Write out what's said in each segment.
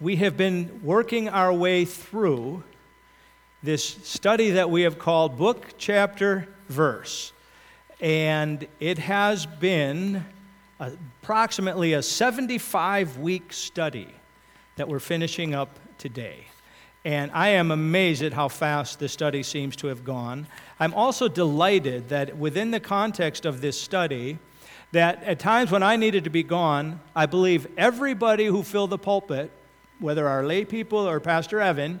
we have been working our way through this study that we have called Book, Chapter, Verse. And it has been approximately a 75 week study that we're finishing up today. And I am amazed at how fast the study seems to have gone. I'm also delighted that within the context of this study, that at times when I needed to be gone, I believe everybody who filled the pulpit, whether our lay people or Pastor Evan,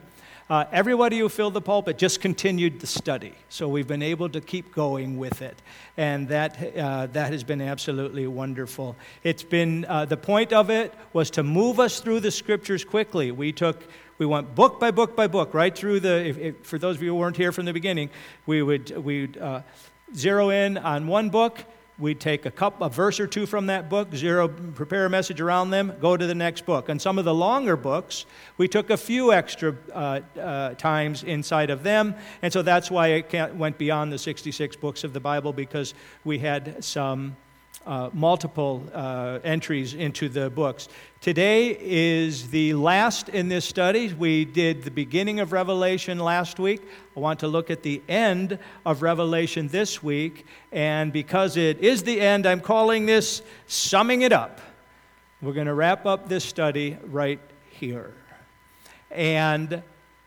uh, everybody who filled the pulpit just continued the study. So we've been able to keep going with it. And that, uh, that has been absolutely wonderful. It's been, uh, the point of it was to move us through the scriptures quickly. We took, we went book by book by book, right through the, if, if, for those of you who weren't here from the beginning, we would, we'd uh, zero in on one book we'd take a, couple, a verse or two from that book, zero, prepare a message around them, go to the next book. And some of the longer books, we took a few extra uh, uh, times inside of them. And so that's why it went beyond the 66 books of the Bible because we had some uh, multiple uh, entries into the books. Today is the last in this study. We did the beginning of Revelation last week. I want to look at the end of Revelation this week. And because it is the end, I'm calling this Summing It Up. We're going to wrap up this study right here. And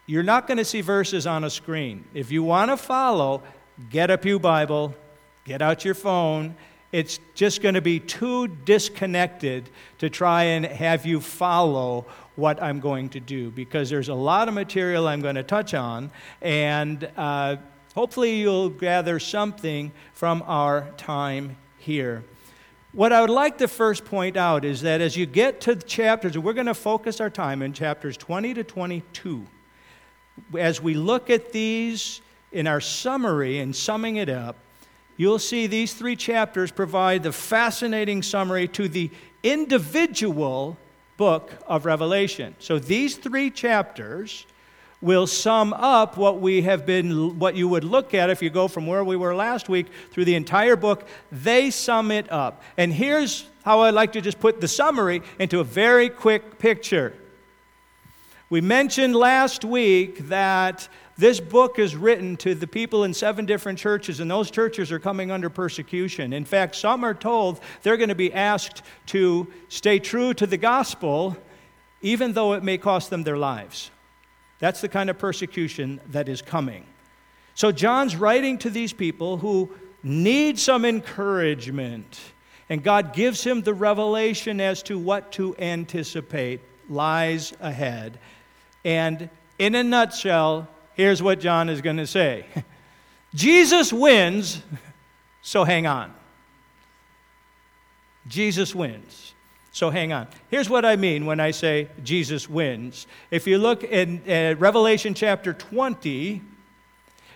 you're not going to see verses on a screen. If you want to follow, get a Pew Bible, get out your phone, it's just going to be too disconnected to try and have you follow what I'm going to do because there's a lot of material I'm going to touch on, and uh, hopefully you'll gather something from our time here. What I would like to first point out is that as you get to the chapters, we're going to focus our time in chapters 20 to 22. As we look at these in our summary and summing it up, you'll see these three chapters provide the fascinating summary to the individual book of Revelation. So these three chapters will sum up what we have been what you would look at if you go from where we were last week through the entire book. They sum it up. And here's how i'd like to just put the summary into a very quick picture. We mentioned last week that this book is written to the people in seven different churches, and those churches are coming under persecution. In fact, some are told they're going to be asked to stay true to the gospel, even though it may cost them their lives. That's the kind of persecution that is coming. So, John's writing to these people who need some encouragement, and God gives him the revelation as to what to anticipate lies ahead. And in a nutshell, here's what John is going to say Jesus wins, so hang on. Jesus wins. So hang on. Here's what I mean when I say Jesus wins. If you look in uh, Revelation chapter 20,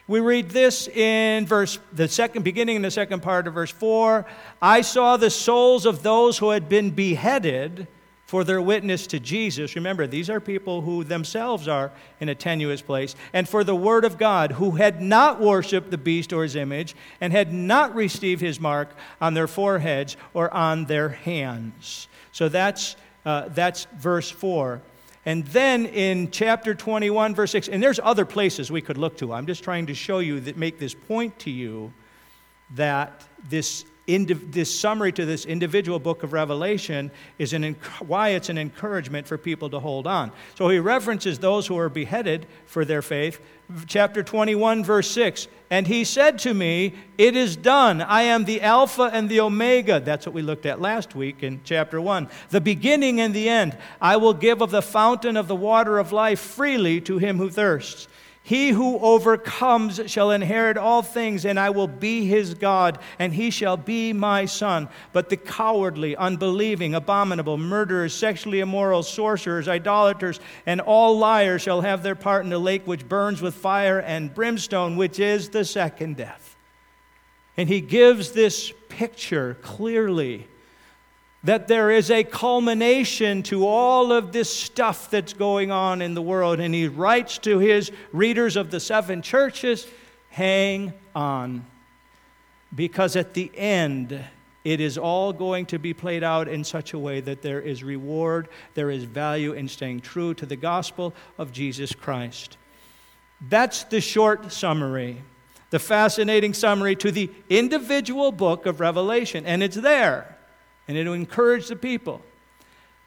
we read this in verse the second beginning in the second part of verse 4. I saw the souls of those who had been beheaded for their witness to Jesus. Remember, these are people who themselves are in a tenuous place. And for the Word of God, who had not worshiped the beast or his image, and had not received his mark on their foreheads or on their hands. So that's, uh, that's verse 4. And then in chapter 21, verse 6, and there's other places we could look to. I'm just trying to show you that make this point to you that this this summary to this individual book of Revelation is an, why it's an encouragement for people to hold on. So he references those who are beheaded for their faith. Chapter 21, verse 6 And he said to me, It is done. I am the Alpha and the Omega. That's what we looked at last week in chapter 1. The beginning and the end. I will give of the fountain of the water of life freely to him who thirsts. He who overcomes shall inherit all things, and I will be his God, and he shall be my son. But the cowardly, unbelieving, abominable, murderers, sexually immoral, sorcerers, idolaters, and all liars shall have their part in the lake which burns with fire and brimstone, which is the second death. And he gives this picture clearly that there is a culmination to all of this stuff that's going on in the world. And he writes to his readers of the seven churches hang on. Because at the end, it is all going to be played out in such a way that there is reward, there is value in staying true to the gospel of Jesus Christ. That's the short summary, the fascinating summary to the individual book of Revelation. And it's there, and it'll encourage the people.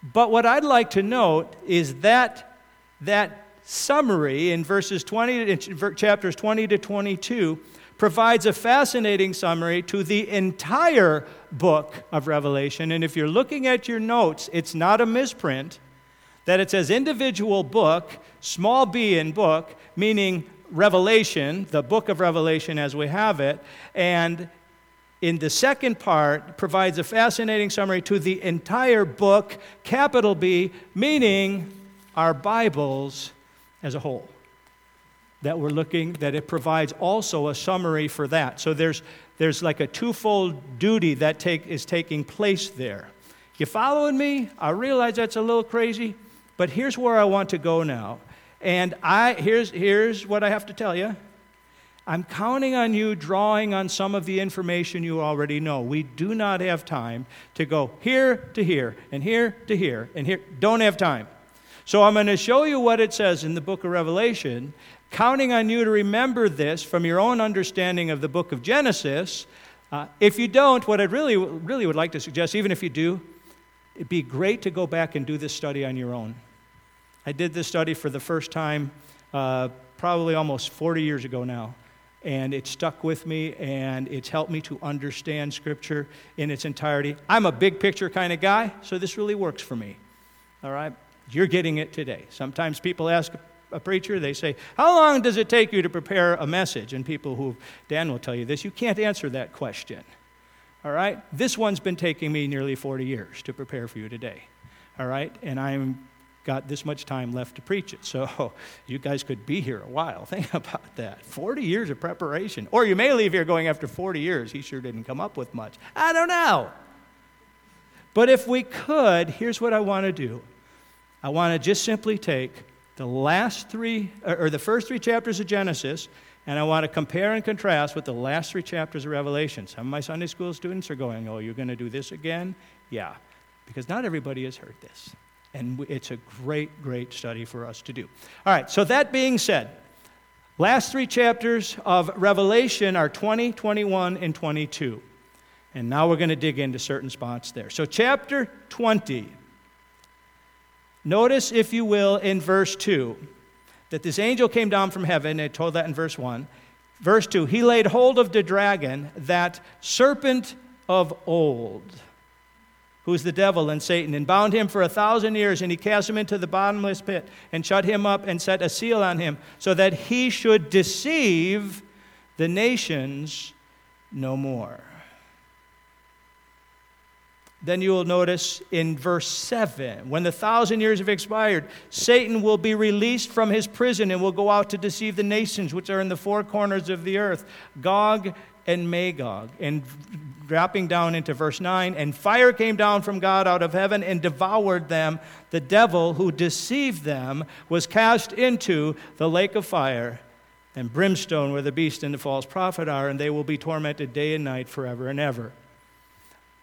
But what I'd like to note is that that summary in verses 20 in chapters 20 to 22 provides a fascinating summary to the entire book of Revelation. And if you're looking at your notes, it's not a misprint that it says individual book, small b in book, meaning Revelation, the book of Revelation as we have it, and in the second part provides a fascinating summary to the entire book, capital B, meaning our Bibles as a whole. That we're looking that it provides also a summary for that. So there's there's like a twofold duty that take, is taking place there. You following me? I realize that's a little crazy but here's where i want to go now. And i here's here's what i have to tell you i'm counting on you drawing on some of the information you already know we do not have time to go here to here and here to here and here don't have time so I'm going to show you what it says in the book of Revelation, counting on you to remember this from your own understanding of the book of Genesis. Uh, if you don't, what I really, really would like to suggest, even if you do, it'd be great to go back and do this study on your own. I did this study for the first time uh, probably almost 40 years ago now. And it stuck with me, and it's helped me to understand Scripture in its entirety. I'm a big picture kind of guy, so this really works for me. All right? You're getting it today. Sometimes people ask a preacher, they say, How long does it take you to prepare a message? And people who, Dan will tell you this, you can't answer that question. All right? This one's been taking me nearly 40 years to prepare for you today. All right? And I'm got this much time left to preach it. So you guys could be here a while. Think about that. 40 years of preparation. Or you may leave here going after 40 years. He sure didn't come up with much. I don't know. But if we could, here's what I want to do. I want to just simply take the last three, or the first three chapters of Genesis, and I want to compare and contrast with the last three chapters of Revelation. Some of my Sunday school students are going, Oh, you're going to do this again? Yeah, because not everybody has heard this. And it's a great, great study for us to do. All right, so that being said, last three chapters of Revelation are 20, 21, and 22. And now we're going to dig into certain spots there. So, chapter 20 Notice, if you will, in verse 2 that this angel came down from heaven, and told that in verse 1. Verse 2 He laid hold of the dragon, that serpent of old, who's the devil and Satan, and bound him for a thousand years, and he cast him into the bottomless pit, and shut him up, and set a seal on him, so that he should deceive the nations no more. Then you will notice in verse 7 when the thousand years have expired, Satan will be released from his prison and will go out to deceive the nations which are in the four corners of the earth, Gog and Magog. And dropping down into verse 9, and fire came down from God out of heaven and devoured them. The devil who deceived them was cast into the lake of fire and brimstone where the beast and the false prophet are, and they will be tormented day and night forever and ever.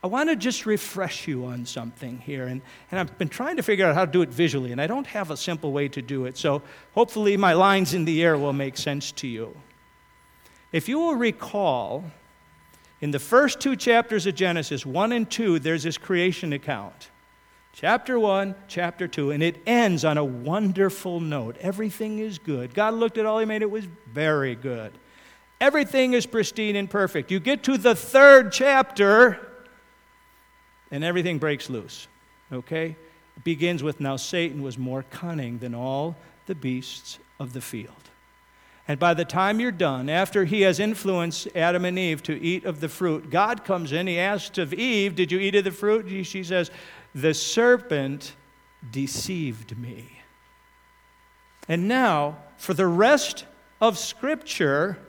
I want to just refresh you on something here. And, and I've been trying to figure out how to do it visually, and I don't have a simple way to do it. So hopefully, my lines in the air will make sense to you. If you will recall, in the first two chapters of Genesis, 1 and 2, there's this creation account. Chapter 1, chapter 2, and it ends on a wonderful note. Everything is good. God looked at all He made, it was very good. Everything is pristine and perfect. You get to the third chapter, and everything breaks loose. Okay? It begins with now Satan was more cunning than all the beasts of the field. And by the time you're done, after he has influenced Adam and Eve to eat of the fruit, God comes in. He asks of Eve, Did you eat of the fruit? She says, The serpent deceived me. And now, for the rest of Scripture,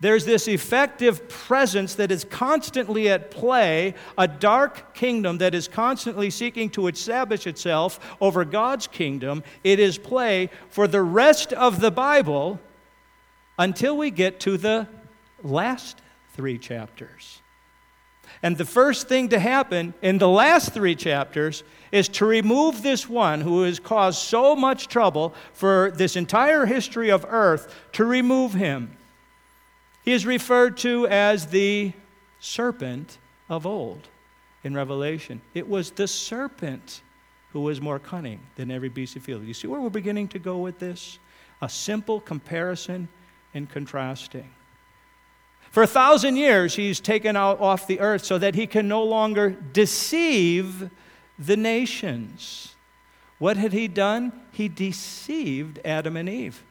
there's this effective presence that is constantly at play, a dark kingdom that is constantly seeking to establish itself over God's kingdom. It is play for the rest of the Bible until we get to the last three chapters. And the first thing to happen in the last three chapters is to remove this one who has caused so much trouble for this entire history of earth, to remove him. He is referred to as the serpent of old in Revelation. It was the serpent who was more cunning than every beast of field. You see where we're beginning to go with this? A simple comparison and contrasting. For a thousand years, he's taken out off the earth so that he can no longer deceive the nations. What had he done? He deceived Adam and Eve.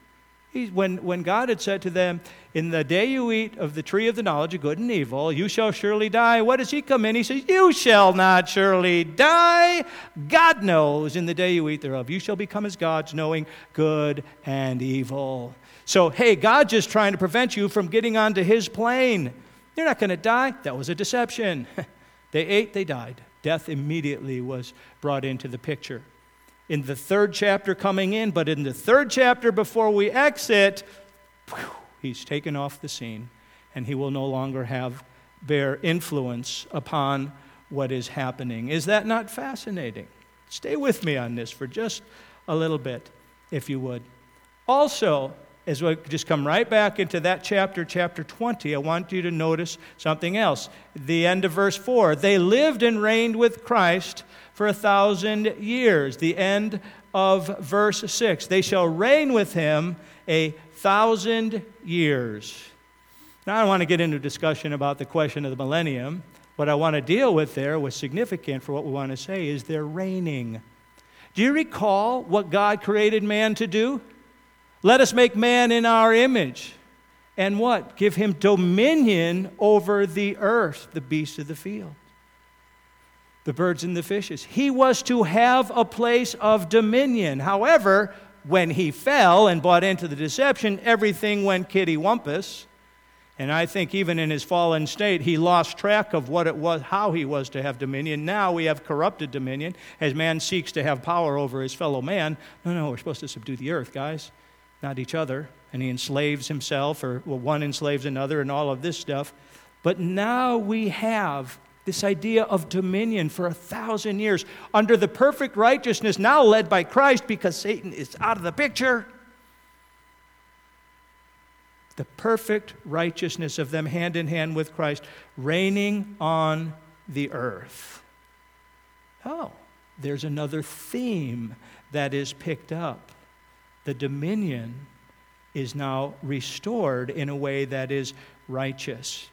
He, when, when God had said to them, In the day you eat of the tree of the knowledge of good and evil, you shall surely die. What does he come in? He says, You shall not surely die. God knows in the day you eat thereof, you shall become as gods, knowing good and evil. So, hey, God's just trying to prevent you from getting onto his plane. You're not going to die. That was a deception. they ate, they died. Death immediately was brought into the picture. In the third chapter coming in, but in the third chapter before we exit, whew, he's taken off the scene and he will no longer have bear influence upon what is happening. Is that not fascinating? Stay with me on this for just a little bit, if you would. Also, as we just come right back into that chapter, chapter 20, I want you to notice something else. The end of verse 4 they lived and reigned with Christ for a thousand years. The end of verse 6 they shall reign with him a thousand years. Now, I don't want to get into discussion about the question of the millennium. What I want to deal with there, what's significant for what we want to say, is they're reigning. Do you recall what God created man to do? Let us make man in our image. And what? Give him dominion over the earth, the beasts of the field, the birds and the fishes. He was to have a place of dominion. However, when he fell and bought into the deception, everything went kitty wumpus. And I think even in his fallen state, he lost track of what it was, how he was to have dominion. Now we have corrupted dominion as man seeks to have power over his fellow man. No, no, we're supposed to subdue the earth, guys not each other. And he enslaves himself, or well, one enslaves another, and all of this stuff. But now we have this idea of dominion for a thousand years under the perfect righteousness now led by Christ because Satan is out of the picture. The perfect righteousness of them hand in hand with Christ reigning on the earth. Oh, there's another theme that is picked up the dominion is now restored in a way that is righteous.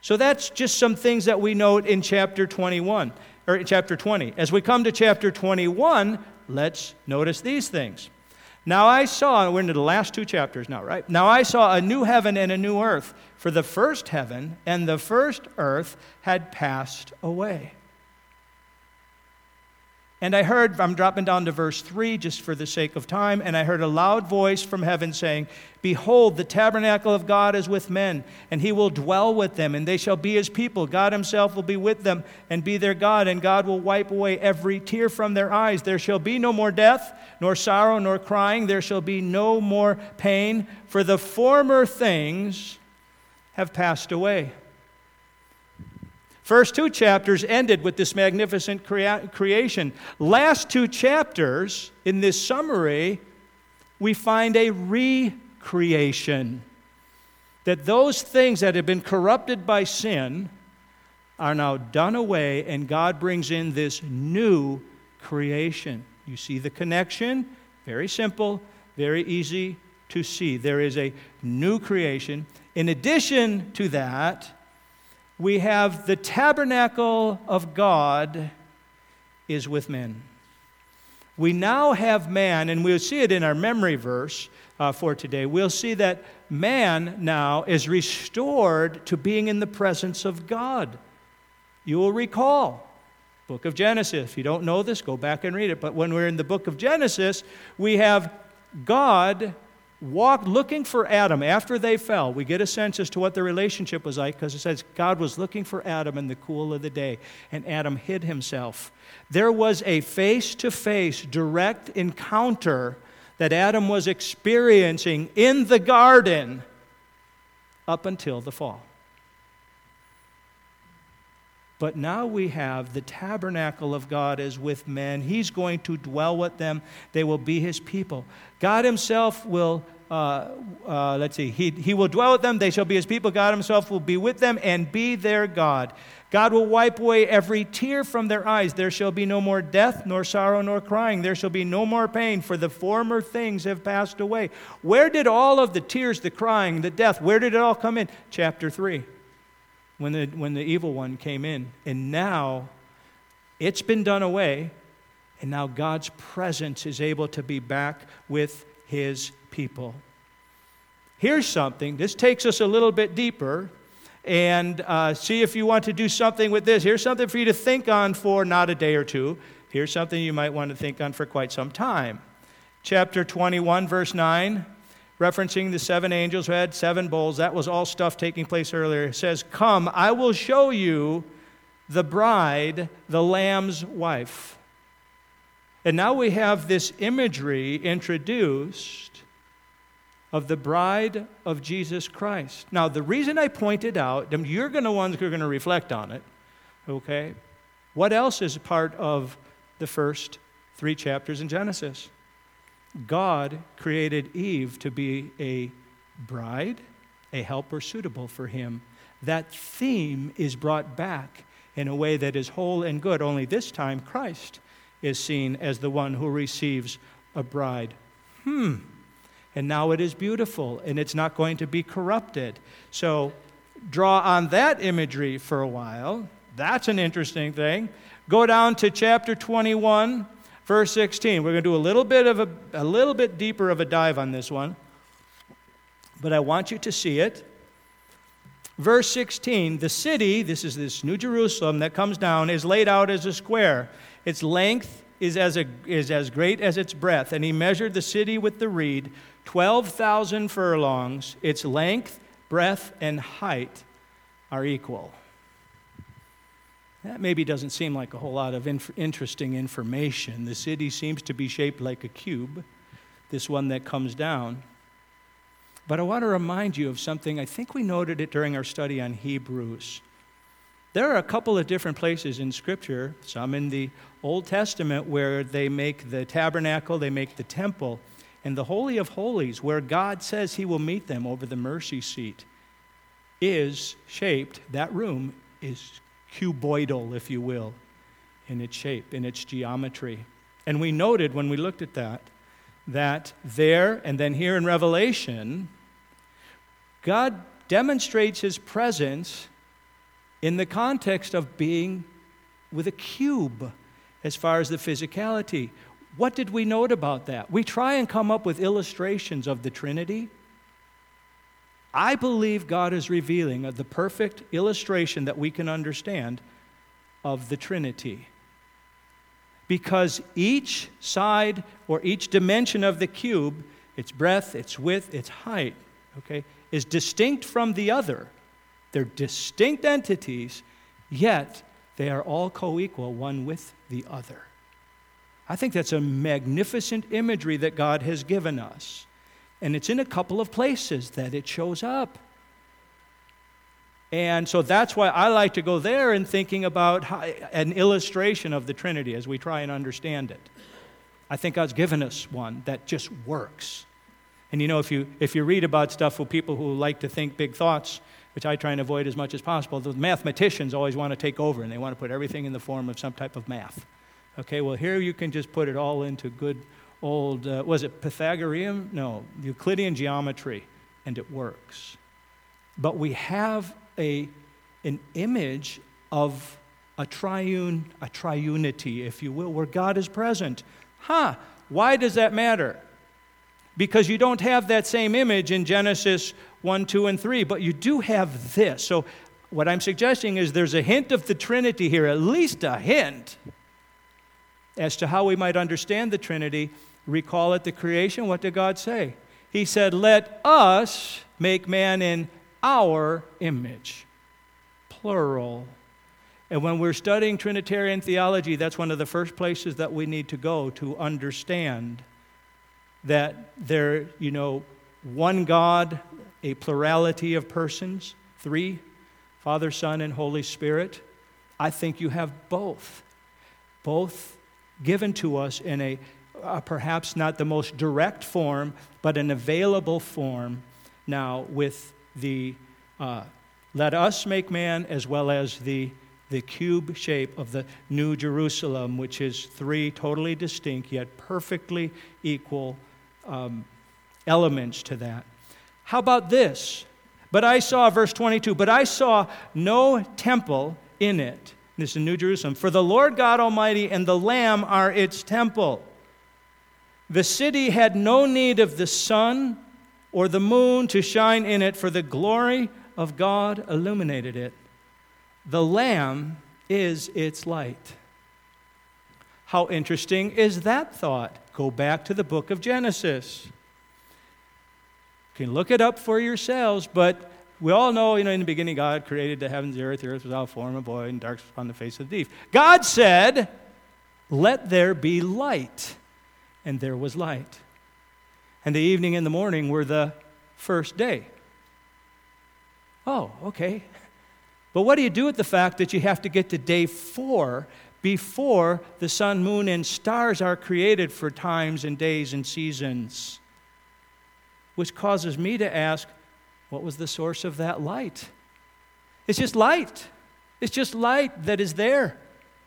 So that's just some things that we note in chapter 21 or chapter 20. As we come to chapter 21, let's notice these things. Now I saw, we're into the last two chapters now, right? Now I saw a new heaven and a new earth, for the first heaven and the first earth had passed away. And I heard, I'm dropping down to verse 3 just for the sake of time, and I heard a loud voice from heaven saying, Behold, the tabernacle of God is with men, and he will dwell with them, and they shall be his people. God himself will be with them and be their God, and God will wipe away every tear from their eyes. There shall be no more death, nor sorrow, nor crying. There shall be no more pain, for the former things have passed away. First two chapters ended with this magnificent crea- creation. Last two chapters, in this summary, we find a recreation. That those things that have been corrupted by sin are now done away, and God brings in this new creation. You see the connection? Very simple, very easy to see. There is a new creation. In addition to that, we have the tabernacle of God is with men. We now have man, and we'll see it in our memory verse uh, for today. We'll see that man now is restored to being in the presence of God. You will recall book of Genesis. If you don't know this, go back and read it. But when we're in the book of Genesis, we have God walked looking for Adam after they fell. We get a sense as to what their relationship was like because it says God was looking for Adam in the cool of the day, and Adam hid himself. There was a face to face, direct encounter that Adam was experiencing in the garden up until the fall. But now we have the tabernacle of God is with men. He's going to dwell with them. They will be his people. God himself will, uh, uh, let's see, he, he will dwell with them. They shall be his people. God himself will be with them and be their God. God will wipe away every tear from their eyes. There shall be no more death, nor sorrow, nor crying. There shall be no more pain, for the former things have passed away. Where did all of the tears, the crying, the death, where did it all come in? Chapter 3, when the, when the evil one came in. And now it's been done away, and now God's presence is able to be back with his people. Here's something, this takes us a little bit deeper and uh, see if you want to do something with this. Here's something for you to think on for not a day or two. Here's something you might want to think on for quite some time. Chapter 21, verse 9, referencing the seven angels who had seven bowls. That was all stuff taking place earlier. It says, Come, I will show you the bride, the Lamb's wife. And now we have this imagery introduced of the bride of Jesus Christ. Now, the reason I pointed out, you're going to ones who are going to reflect on it, okay? What else is part of the first three chapters in Genesis? God created Eve to be a bride, a helper suitable for him. That theme is brought back in a way that is whole and good, only this time Christ is seen as the one who receives a bride. Hmm and now it is beautiful and it's not going to be corrupted. So draw on that imagery for a while. That's an interesting thing. Go down to chapter 21, verse 16. We're going to do a little bit of a, a little bit deeper of a dive on this one. But I want you to see it. Verse 16, the city, this is this New Jerusalem that comes down, is laid out as a square. Its length is as, a, is as great as its breadth. And he measured the city with the reed 12,000 furlongs, its length, breadth, and height are equal. That maybe doesn't seem like a whole lot of inf- interesting information. The city seems to be shaped like a cube, this one that comes down. But I want to remind you of something. I think we noted it during our study on Hebrews. There are a couple of different places in Scripture, some in the Old Testament, where they make the tabernacle, they make the temple and the Holy of Holies, where God says He will meet them over the mercy seat, is shaped, that room is cuboidal, if you will, in its shape, in its geometry. And we noted when we looked at that, that there and then here in Revelation, God demonstrates His presence in the context of being with a cube as far as the physicality. What did we note about that? We try and come up with illustrations of the Trinity. I believe God is revealing the perfect illustration that we can understand of the Trinity. Because each side or each dimension of the cube, its breadth, its width, its height, okay, is distinct from the other. They're distinct entities, yet they are all co equal one with the other. I think that's a magnificent imagery that God has given us. And it's in a couple of places that it shows up. And so that's why I like to go there and thinking about how, an illustration of the Trinity as we try and understand it. I think God's given us one that just works. And you know, if you, if you read about stuff with people who like to think big thoughts, which I try and avoid as much as possible, the mathematicians always want to take over and they want to put everything in the form of some type of math. Okay, well, here you can just put it all into good old, uh, was it Pythagorean? No, Euclidean geometry, and it works. But we have a, an image of a triune, a triunity, if you will, where God is present. Huh, why does that matter? Because you don't have that same image in Genesis 1, 2, and 3, but you do have this. So, what I'm suggesting is there's a hint of the Trinity here, at least a hint as to how we might understand the Trinity, recall at the creation, what did God say? He said, Let us make man in our image. Plural. And when we're studying Trinitarian theology, that's one of the first places that we need to go to understand that there, you know, one God, a plurality of persons, three, Father, Son, and Holy Spirit, I think you have both. Both given to us in a uh, perhaps not the most direct form, but an available form now with the uh, let us make man as well as the, the cube shape of the New Jerusalem, which is three totally distinct yet perfectly equal um, elements to that. How about this? But I saw, verse 22, but I saw no temple in it. This is New Jerusalem. For the Lord God Almighty and the Lamb are its temple. The city had no need of the sun or the moon to shine in it, for the glory of God illuminated it. The Lamb is its light. How interesting is that thought? Go back to the book of Genesis. You can look it up for yourselves, but we all know, you know, in the beginning, God created the heavens, the earth, the earth was without form of void, and darkness upon the face of the deep. God said, Let there be light. And there was light. And the evening and the morning were the first day. Oh, okay. But what do you do with the fact that you have to get to day four before the sun, moon, and stars are created for times and days and seasons? Which causes me to ask, what was the source of that light? It's just light. It's just light that is there,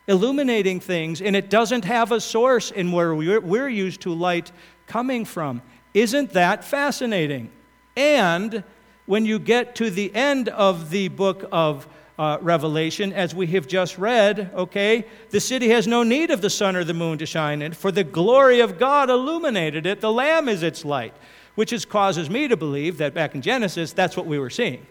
illuminating things, and it doesn't have a source in where we're used to light coming from. Isn't that fascinating? And when you get to the end of the book of uh, Revelation, as we have just read, okay, the city has no need of the sun or the moon to shine in, for the glory of God illuminated it. The Lamb is its light, which is, causes me to believe that back in Genesis, that's what we were seeing.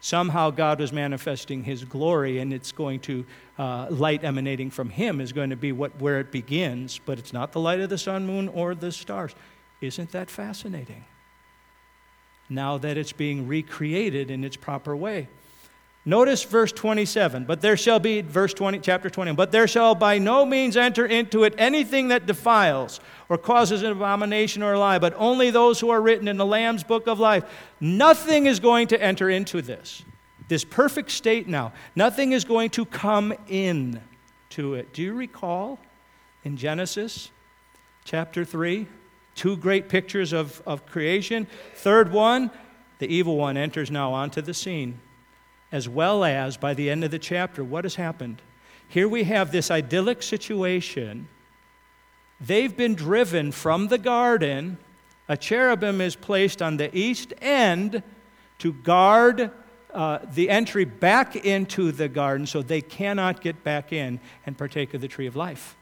Somehow God was manifesting His glory, and it's going to, uh, light emanating from Him is going to be what, where it begins, but it's not the light of the sun, moon, or the stars. Isn't that fascinating? now that it's being recreated in its proper way. Notice verse 27. But there shall be, verse 20, chapter 20, but there shall by no means enter into it anything that defiles or causes an abomination or a lie, but only those who are written in the Lamb's book of life. Nothing is going to enter into this. This perfect state now. Nothing is going to come in to it. Do you recall in Genesis chapter 3? Two great pictures of, of creation. Third one, the evil one enters now onto the scene, as well as by the end of the chapter, what has happened? Here we have this idyllic situation. They've been driven from the garden. A cherubim is placed on the east end to guard uh, the entry back into the garden so they cannot get back in and partake of the tree of life.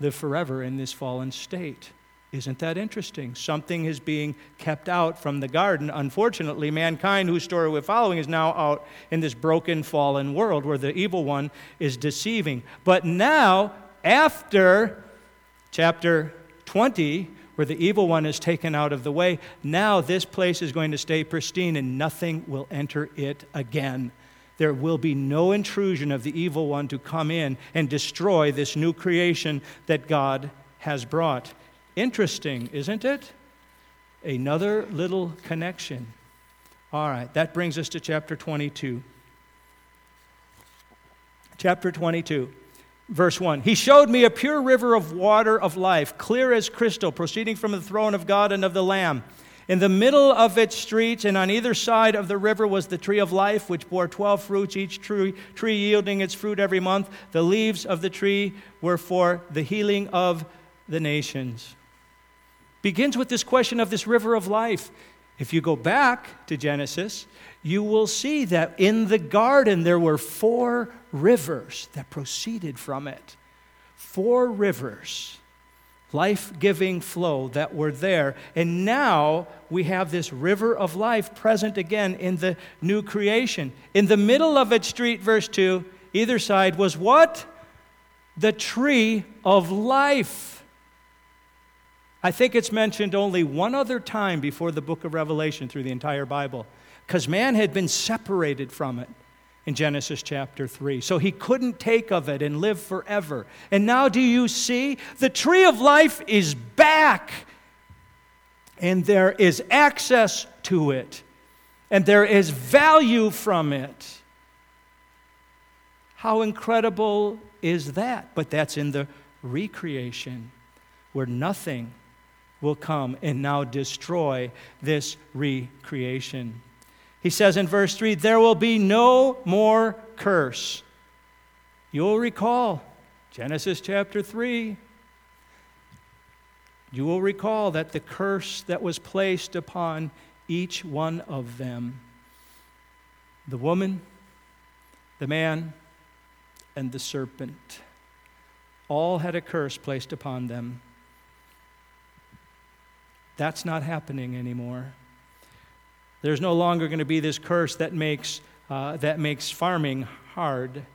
Live forever in this fallen state. Isn't that interesting? Something is being kept out from the garden. Unfortunately, mankind, whose story we're following, is now out in this broken, fallen world where the evil one is deceiving. But now, after chapter 20, where the evil one is taken out of the way, now this place is going to stay pristine and nothing will enter it again. There will be no intrusion of the evil one to come in and destroy this new creation that God has brought. Interesting, isn't it? Another little connection. All right, that brings us to chapter 22. Chapter 22, verse 1. He showed me a pure river of water of life, clear as crystal, proceeding from the throne of God and of the Lamb. In the middle of its streets and on either side of the river was the tree of life, which bore 12 fruits, each tree, tree yielding its fruit every month. The leaves of the tree were for the healing of the nations begins with this question of this river of life. If you go back to Genesis, you will see that in the garden there were four rivers that proceeded from it. Four rivers, life giving flow that were there. And now we have this river of life present again in the new creation. In the middle of its street, verse 2, either side was what? The tree of life. I think it's mentioned only one other time before the book of Revelation through the entire Bible, because man had been separated from it in Genesis chapter 3. So he couldn't take of it and live forever. And now, do you see? The tree of life is back, and there is access to it, and there is value from it. How incredible is that? But that's in the recreation where nothing will come and now destroy this recreation. He says in verse 3 there will be no more curse. You'll recall Genesis chapter 3. You will recall that the curse that was placed upon each one of them the woman, the man, and the serpent all had a curse placed upon them. That's not happening anymore. There's no longer going to be this curse that makes, uh, that makes farming hard.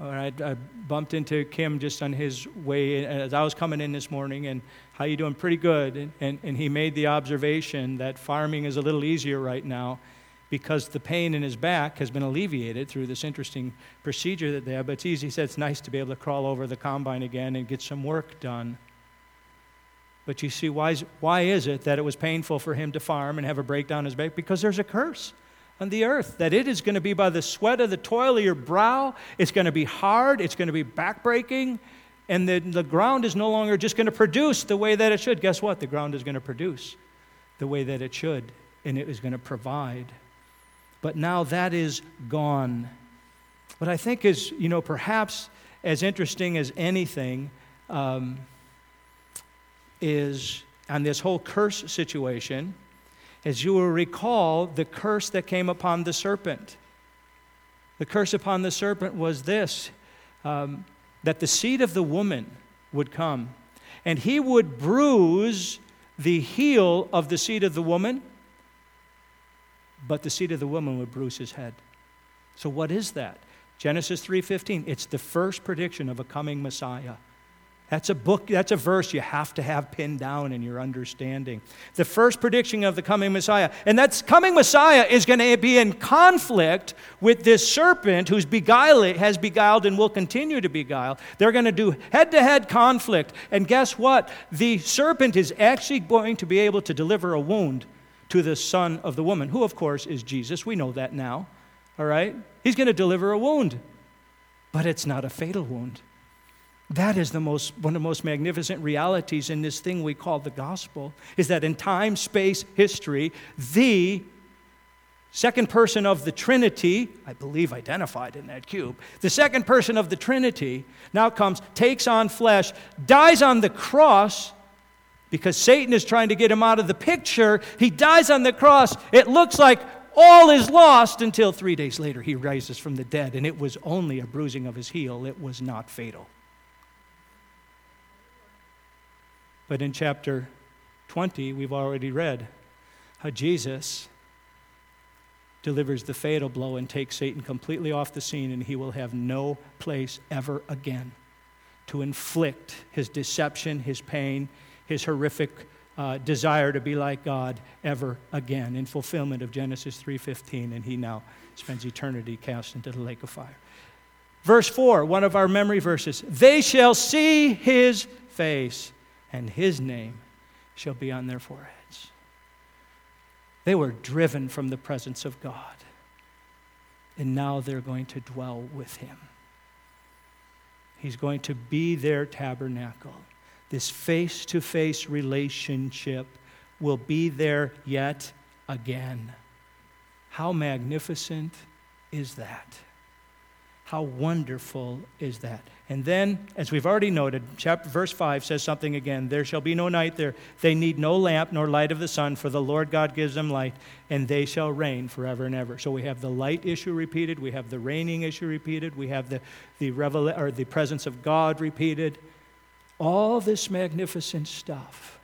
I, I, bumped into Kim just on his way as I was coming in this morning, and how you doing? Pretty good. And, and, and he made the observation that farming is a little easier right now because the pain in his back has been alleviated through this interesting procedure that they have. But it's easy. He said it's nice to be able to crawl over the combine again and get some work done. But you see, why is, why is it that it was painful for him to farm and have a breakdown in his back? Because there's a curse on the earth that it is going to be by the sweat of the toil of your brow. It's going to be hard. It's going to be backbreaking. And the, the ground is no longer just going to produce the way that it should. Guess what? The ground is going to produce the way that it should, and it is going to provide. But now that is gone. What I think is, you know, perhaps as interesting as anything. Um, is on this whole curse situation, as you will recall, the curse that came upon the serpent. The curse upon the serpent was this um, that the seed of the woman would come, and he would bruise the heel of the seed of the woman, but the seed of the woman would bruise his head. So what is that? Genesis 3:15. It's the first prediction of a coming Messiah. That's a book, that's a verse you have to have pinned down in your understanding. The first prediction of the coming Messiah. And that coming Messiah is going to be in conflict with this serpent who's beguiled, has beguiled and will continue to beguile. They're going to do head to head conflict. And guess what? The serpent is actually going to be able to deliver a wound to the son of the woman, who, of course, is Jesus. We know that now. All right? He's going to deliver a wound, but it's not a fatal wound. That is the most, one of the most magnificent realities in this thing we call the gospel, is that in time, space, history, the second person of the Trinity, I believe identified in that cube, the second person of the Trinity now comes, takes on flesh, dies on the cross because Satan is trying to get him out of the picture. He dies on the cross. It looks like all is lost until three days later he rises from the dead, and it was only a bruising of his heel, it was not fatal. But in chapter 20, we've already read how Jesus delivers the fatal blow and takes Satan completely off the scene, and he will have no place ever again to inflict his deception, his pain, his horrific uh, desire to be like God ever again in fulfillment of Genesis 3:15 and he now spends eternity cast into the lake of fire. Verse 4, one of our memory verses. They shall see his face and his name shall be on their foreheads. They were driven from the presence of God, and now they're going to dwell with him. He's going to be their tabernacle. This face to face relationship will be there yet again. How magnificent is that? How wonderful is that? And then, as we've already noted, chapter verse 5 says something again there shall be no night there. They need no lamp nor light of the sun, for the Lord God gives them light, and they shall reign forever and ever. So we have the light issue repeated, we have the reigning issue repeated, we have the, the, revela- or the presence of God repeated. All this magnificent stuff.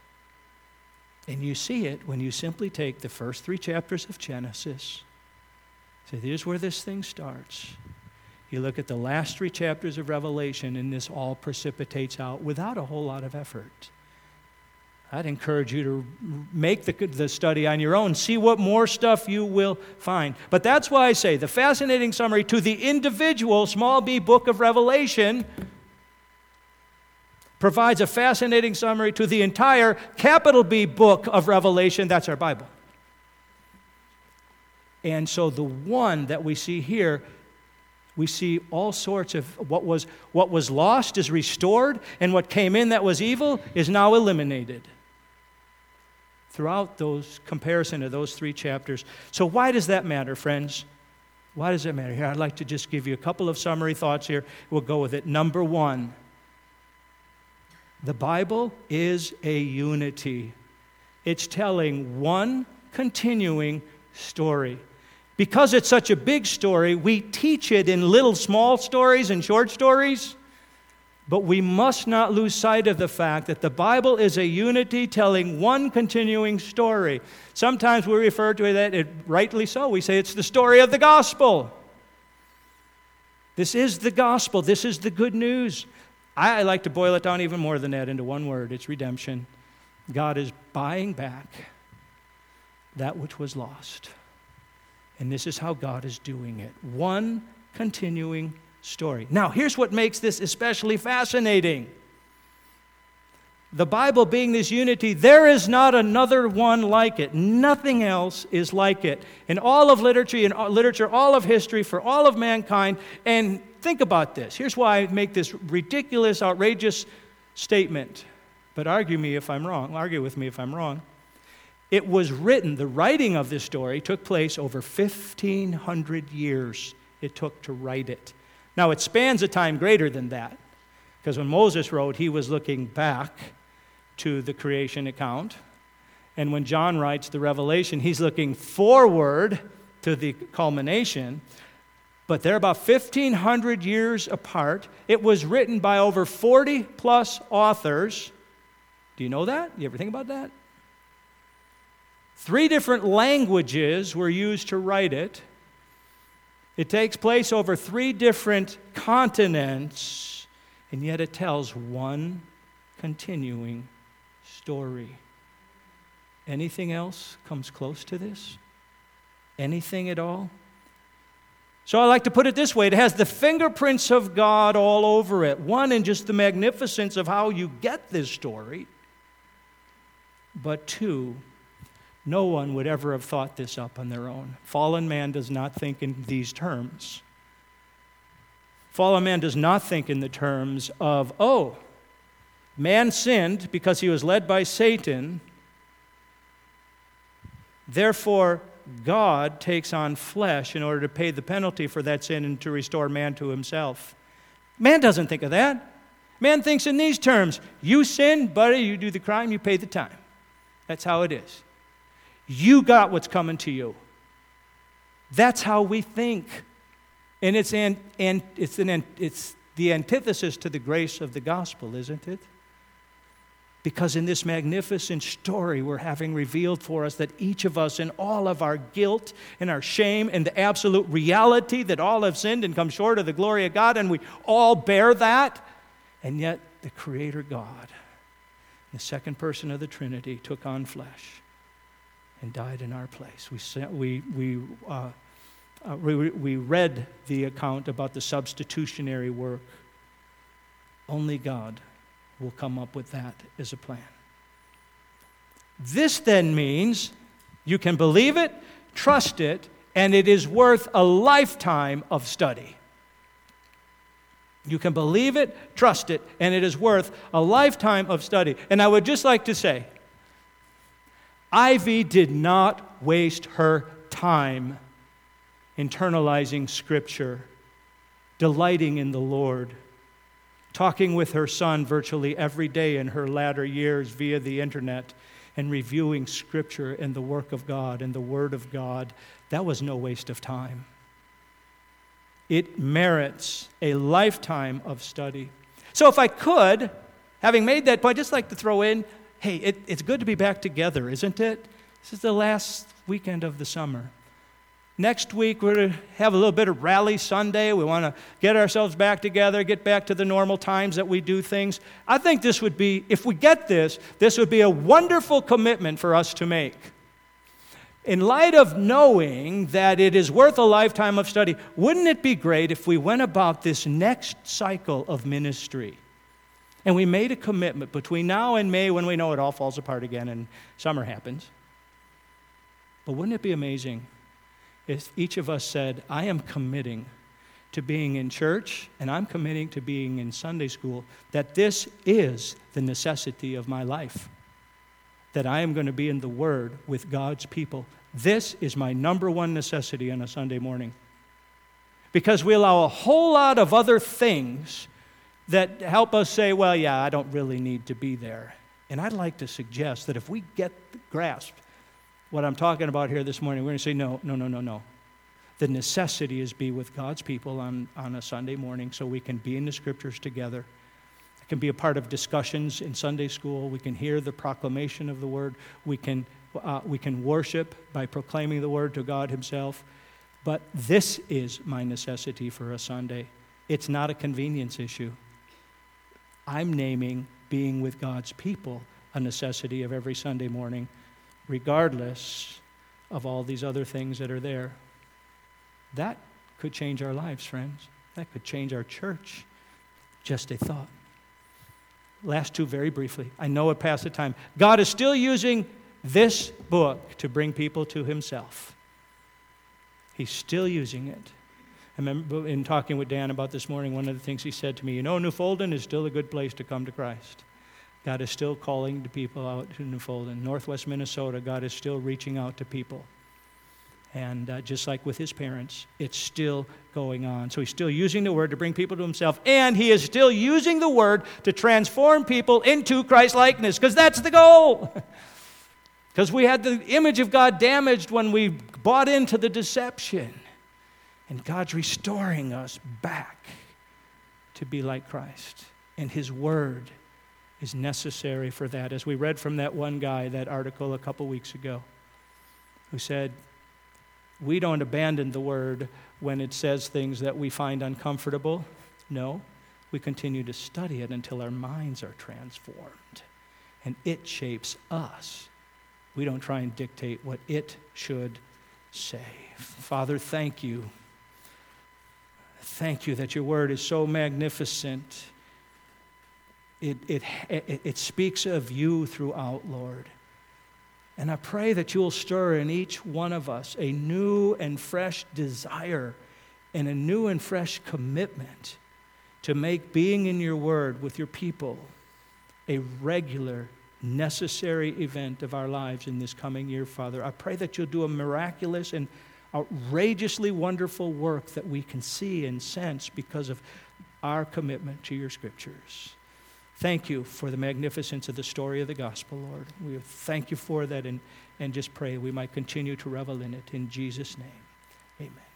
And you see it when you simply take the first three chapters of Genesis. So here's where this thing starts. You look at the last three chapters of Revelation, and this all precipitates out without a whole lot of effort. I'd encourage you to make the, the study on your own, see what more stuff you will find. But that's why I say the fascinating summary to the individual small b book of Revelation provides a fascinating summary to the entire capital B book of Revelation. That's our Bible. And so the one that we see here We see all sorts of what was, what was lost is restored, and what came in that was evil is now eliminated. Throughout those comparison of those three chapters. So, why does that matter, friends? Why does that matter? Here, I'd like to just give you a couple of summary thoughts here. We'll go with it. Number one, the Bible is a unity, it's telling one continuing story. Because it's such a big story, we teach it in little small stories and short stories. But we must not lose sight of the fact that the Bible is a unity telling one continuing story. Sometimes we refer to it, rightly so. We say it's the story of the gospel. This is the gospel. This is the good news. I like to boil it down even more than that into one word it's redemption. God is buying back that which was lost. And this is how God is doing it one continuing story. Now, here's what makes this especially fascinating. The Bible being this unity, there is not another one like it. Nothing else is like it. In all of literature, in literature, all of history, for all of mankind. And think about this. Here's why I make this ridiculous, outrageous statement. But argue me if I'm wrong. Argue with me if I'm wrong. It was written, the writing of this story took place over 1,500 years it took to write it. Now, it spans a time greater than that, because when Moses wrote, he was looking back to the creation account. And when John writes the Revelation, he's looking forward to the culmination. But they're about 1,500 years apart. It was written by over 40 plus authors. Do you know that? You ever think about that? Three different languages were used to write it. It takes place over three different continents, and yet it tells one continuing story. Anything else comes close to this? Anything at all? So I like to put it this way it has the fingerprints of God all over it. One, in just the magnificence of how you get this story, but two, no one would ever have thought this up on their own. Fallen man does not think in these terms. Fallen man does not think in the terms of, oh, man sinned because he was led by Satan. Therefore, God takes on flesh in order to pay the penalty for that sin and to restore man to himself. Man doesn't think of that. Man thinks in these terms you sin, buddy, you do the crime, you pay the time. That's how it is. You got what's coming to you. That's how we think. And it's, an, it's, an, it's the antithesis to the grace of the gospel, isn't it? Because in this magnificent story, we're having revealed for us that each of us, in all of our guilt and our shame and the absolute reality that all have sinned and come short of the glory of God, and we all bear that, and yet the Creator God, the second person of the Trinity, took on flesh and died in our place. We, we, we, uh, uh, we, we read the account about the substitutionary work. Only God will come up with that as a plan. This then means you can believe it, trust it, and it is worth a lifetime of study. You can believe it, trust it, and it is worth a lifetime of study. And I would just like to say Ivy did not waste her time internalizing Scripture, delighting in the Lord, talking with her son virtually every day in her latter years via the internet, and reviewing Scripture and the work of God and the Word of God. That was no waste of time. It merits a lifetime of study. So, if I could, having made that point, I'd just like to throw in hey, it, it's good to be back together, isn't it? This is the last weekend of the summer. Next week, we're going to have a little bit of Rally Sunday. We want to get ourselves back together, get back to the normal times that we do things. I think this would be, if we get this, this would be a wonderful commitment for us to make. In light of knowing that it is worth a lifetime of study, wouldn't it be great if we went about this next cycle of ministry and we made a commitment between now and May when we know it all falls apart again and summer happens. But wouldn't it be amazing if each of us said, I am committing to being in church and I'm committing to being in Sunday school, that this is the necessity of my life. That I am going to be in the Word with God's people. This is my number one necessity on a Sunday morning. Because we allow a whole lot of other things that help us say, well, yeah, I don't really need to be there. And I'd like to suggest that if we get grasp what I'm talking about here this morning, we're going to say, no, no, no, no, no. The necessity is be with God's people on, on a Sunday morning so we can be in the scriptures together. It can be a part of discussions in Sunday school. We can hear the proclamation of the word. We can, uh, we can worship by proclaiming the word to God Himself. But this is my necessity for a Sunday. It's not a convenience issue. I'm naming being with God's people a necessity of every Sunday morning, regardless of all these other things that are there. That could change our lives, friends. That could change our church. Just a thought. Last two, very briefly. I know it passed the time. God is still using this book to bring people to Himself. He's still using it. I remember in talking with Dan about this morning, one of the things he said to me, you know, Newfoundland is still a good place to come to Christ. God is still calling the people out to Newfoundland. Northwest Minnesota, God is still reaching out to people. And uh, just like with his parents, it's still going on. So he's still using the word to bring people to himself, and he is still using the word to transform people into Christ likeness, because that's the goal. Because we had the image of God damaged when we bought into the deception. And God's restoring us back to be like Christ. And his word is necessary for that. As we read from that one guy, that article a couple weeks ago, who said, we don't abandon the word when it says things that we find uncomfortable. No, we continue to study it until our minds are transformed and it shapes us. We don't try and dictate what it should say. Father, thank you. Thank you that your word is so magnificent. It, it, it, it speaks of you throughout, Lord. And I pray that you'll stir in each one of us a new and fresh desire and a new and fresh commitment to make being in your word with your people a regular, necessary event of our lives in this coming year, Father. I pray that you'll do a miraculous and outrageously wonderful work that we can see and sense because of our commitment to your scriptures. Thank you for the magnificence of the story of the gospel, Lord. We thank you for that and, and just pray we might continue to revel in it. In Jesus' name, amen.